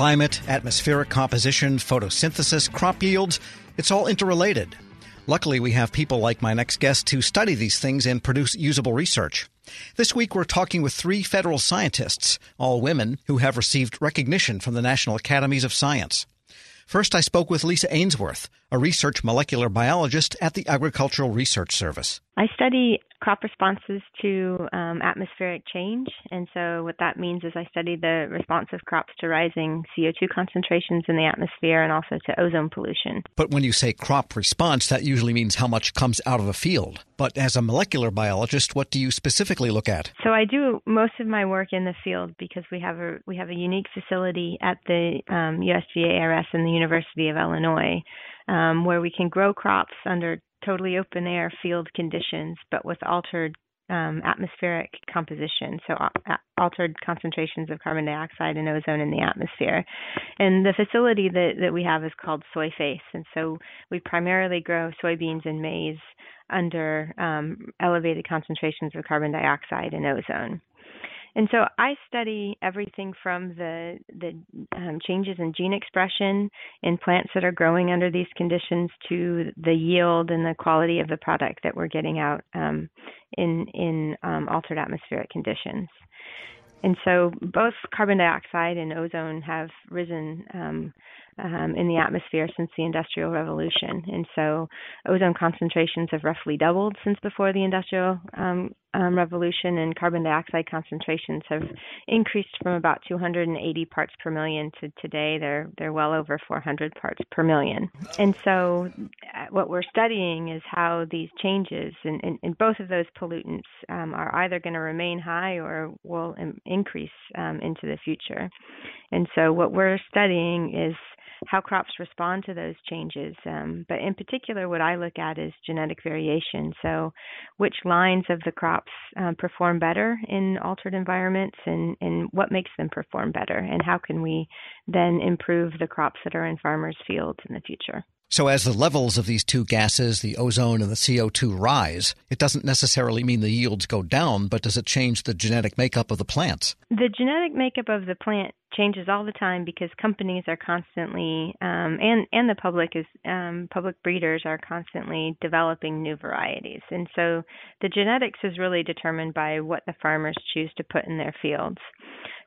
Climate, atmospheric composition, photosynthesis, crop yields, it's all interrelated. Luckily, we have people like my next guest to study these things and produce usable research. This week, we're talking with three federal scientists, all women, who have received recognition from the National Academies of Science. First, I spoke with Lisa Ainsworth, a research molecular biologist at the Agricultural Research Service. I study crop responses to um, atmospheric change. And so, what that means is I study the response of crops to rising CO2 concentrations in the atmosphere and also to ozone pollution. But when you say crop response, that usually means how much comes out of a field. But as a molecular biologist, what do you specifically look at? So, I do most of my work in the field because we have a we have a unique facility at the um, USDA ARS in the University of Illinois. Um, where we can grow crops under totally open air field conditions, but with altered um, atmospheric composition, so uh, altered concentrations of carbon dioxide and ozone in the atmosphere. And the facility that, that we have is called SoyFace, and so we primarily grow soybeans and maize under um, elevated concentrations of carbon dioxide and ozone. And so I study everything from the the um, changes in gene expression in plants that are growing under these conditions to the yield and the quality of the product that we're getting out um, in in um, altered atmospheric conditions. And so both carbon dioxide and ozone have risen um, um, in the atmosphere since the Industrial Revolution. And so ozone concentrations have roughly doubled since before the Industrial um, um, Revolution, and carbon dioxide concentrations have increased from about 280 parts per million to today they're they're well over 400 parts per million. And so uh, what we're studying is how these changes in, in, in both of those pollutants um, are either going to remain high or will increase um, into the future. And so what we're studying is how crops respond to those changes. Um, but in particular, what I look at is genetic variation. So, which lines of the crops um, perform better in altered environments, and, and what makes them perform better, and how can we then improve the crops that are in farmers' fields in the future. So, as the levels of these two gases, the ozone and the CO2, rise, it doesn't necessarily mean the yields go down, but does it change the genetic makeup of the plants? The genetic makeup of the plant changes all the time because companies are constantly, um, and and the public is um, public breeders are constantly developing new varieties, and so the genetics is really determined by what the farmers choose to put in their fields.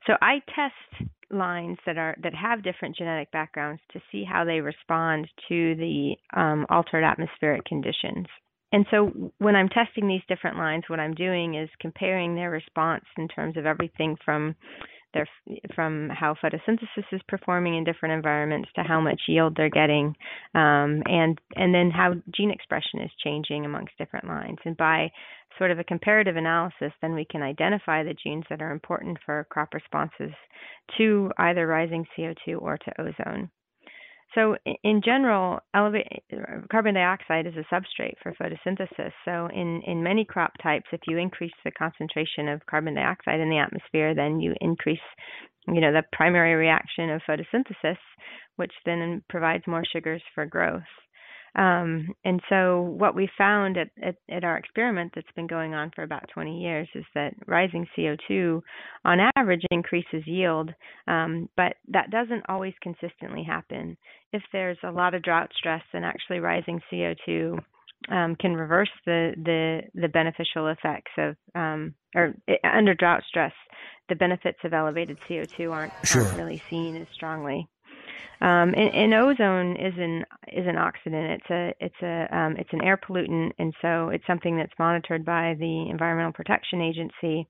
So I test lines that are that have different genetic backgrounds to see how they respond to the um, altered atmospheric conditions. And so when I'm testing these different lines, what I'm doing is comparing their response in terms of everything from their from how photosynthesis is performing in different environments to how much yield they're getting, um, and and then how gene expression is changing amongst different lines. And by sort of a comparative analysis, then we can identify the genes that are important for crop responses to either rising CO2 or to ozone. So, in general, elevate, carbon dioxide is a substrate for photosynthesis. So, in, in many crop types, if you increase the concentration of carbon dioxide in the atmosphere, then you increase, you know, the primary reaction of photosynthesis, which then provides more sugars for growth. Um, and so, what we found at, at, at, our experiment that's been going on for about 20 years is that rising CO2 on average increases yield, um, but that doesn't always consistently happen. If there's a lot of drought stress, then actually rising CO2 um, can reverse the, the, the beneficial effects of, um, or it, under drought stress, the benefits of elevated CO2 aren't, sure. aren't really seen as strongly. Um, and, and, ozone is an is an oxidant. It's a it's a um, it's an air pollutant, and so it's something that's monitored by the Environmental Protection Agency.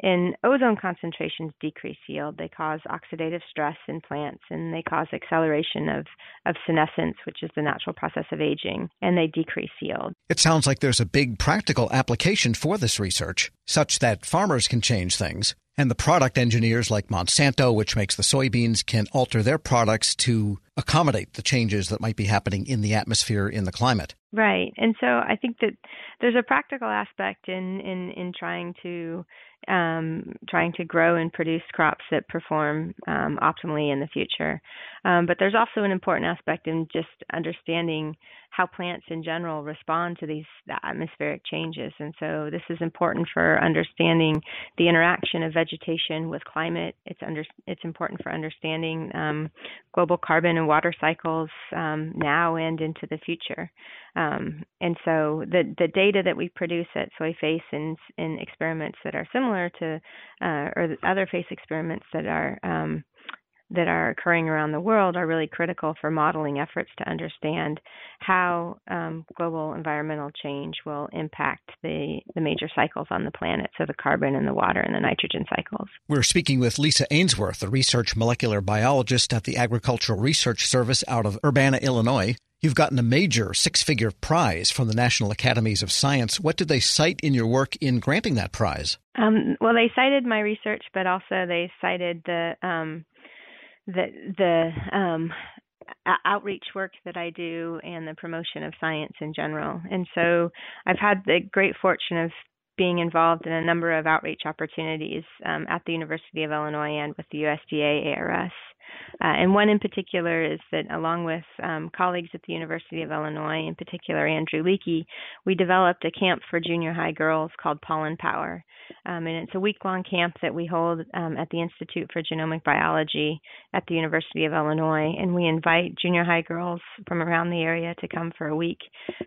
And ozone concentrations decrease yield. They cause oxidative stress in plants, and they cause acceleration of of senescence, which is the natural process of aging, and they decrease yield. It sounds like there's a big practical application for this research, such that farmers can change things and the product engineers like Monsanto, which makes the soybeans, can alter their products to accommodate the changes that might be happening in the atmosphere, in the climate. Right. And so I think that there's a practical aspect in, in, in trying to um, trying to grow and produce crops that perform um, optimally in the future. Um, but there's also an important aspect in just understanding how plants in general respond to these atmospheric changes. And so this is important for understanding the interaction of vegetation with climate. It's under it's important for understanding um, global carbon and water cycles um, now and into the future. Um, and so the the data that we produce at SoyFace in, in experiments that are similar to uh, or other face experiments that are um, that are occurring around the world are really critical for modeling efforts to understand how um, global environmental change will impact the, the major cycles on the planet, so the carbon and the water and the nitrogen cycles. We're speaking with Lisa Ainsworth, a research molecular biologist at the Agricultural Research Service out of Urbana, Illinois. You've gotten a major six figure prize from the National Academies of Science. What did they cite in your work in granting that prize? Um, well, they cited my research, but also they cited the um, the the um, outreach work that I do and the promotion of science in general. And so I've had the great fortune of being involved in a number of outreach opportunities um, at the University of Illinois and with the USDA ARS. Uh, and one in particular is that, along with um, colleagues at the University of Illinois, in particular Andrew Leakey, we developed a camp for junior high girls called Pollen Power. Um, and it's a week long camp that we hold um, at the Institute for Genomic Biology at the University of Illinois. And we invite junior high girls from around the area to come for a week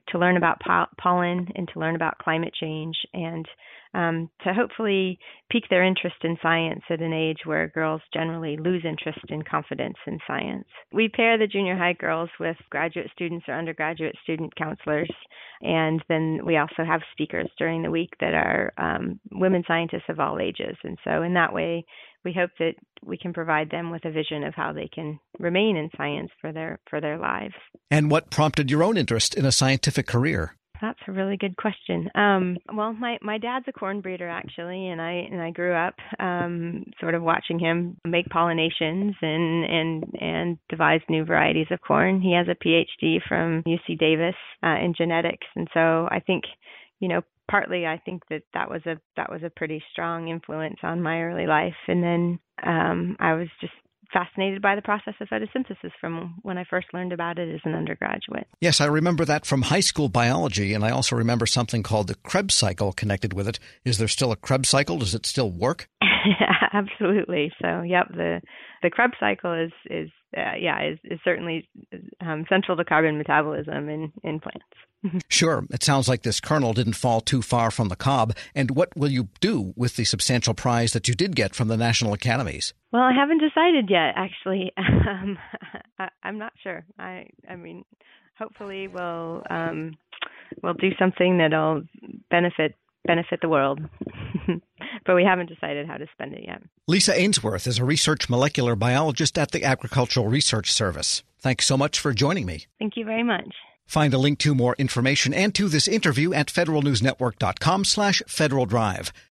to learn about po- pollen and to learn about climate change and um, to hopefully pique their interest in science at an age where girls generally lose interest and confidence in science. We pair the junior high girls with graduate students or undergraduate student counselors, and then we also have speakers during the week that are um, women scientists of all ages. And so, in that way, we hope that we can provide them with a vision of how they can remain in science for their for their lives. And what prompted your own interest in a scientific career? That's a really good question. Um, well, my my dad's a corn breeder actually, and I and I grew up um, sort of watching him make pollinations and and and devise new varieties of corn. He has a PhD from UC Davis uh, in genetics, and so I think, you know, partly I think that that was a that was a pretty strong influence on my early life, and then um, I was just fascinated by the process of photosynthesis from when I first learned about it as an undergraduate. Yes, I remember that from high school biology, and I also remember something called the Krebs cycle connected with it. Is there still a Krebs cycle? Does it still work? Absolutely. So, yep the the Krebs cycle is is uh, yeah is, is certainly um, central to carbon metabolism in in plants. sure. It sounds like this kernel didn't fall too far from the cob. And what will you do with the substantial prize that you did get from the National Academies? Well, I haven't decided yet. Actually, um, I, am not sure. I I mean, hopefully we'll um, we'll do something that'll benefit benefit the world. but we haven't decided how to spend it yet. Lisa Ainsworth is a research molecular biologist at the Agricultural Research Service. Thanks so much for joining me. Thank you very much. Find a link to more information and to this interview at federalnewsnetwork.com slash Federal Drive.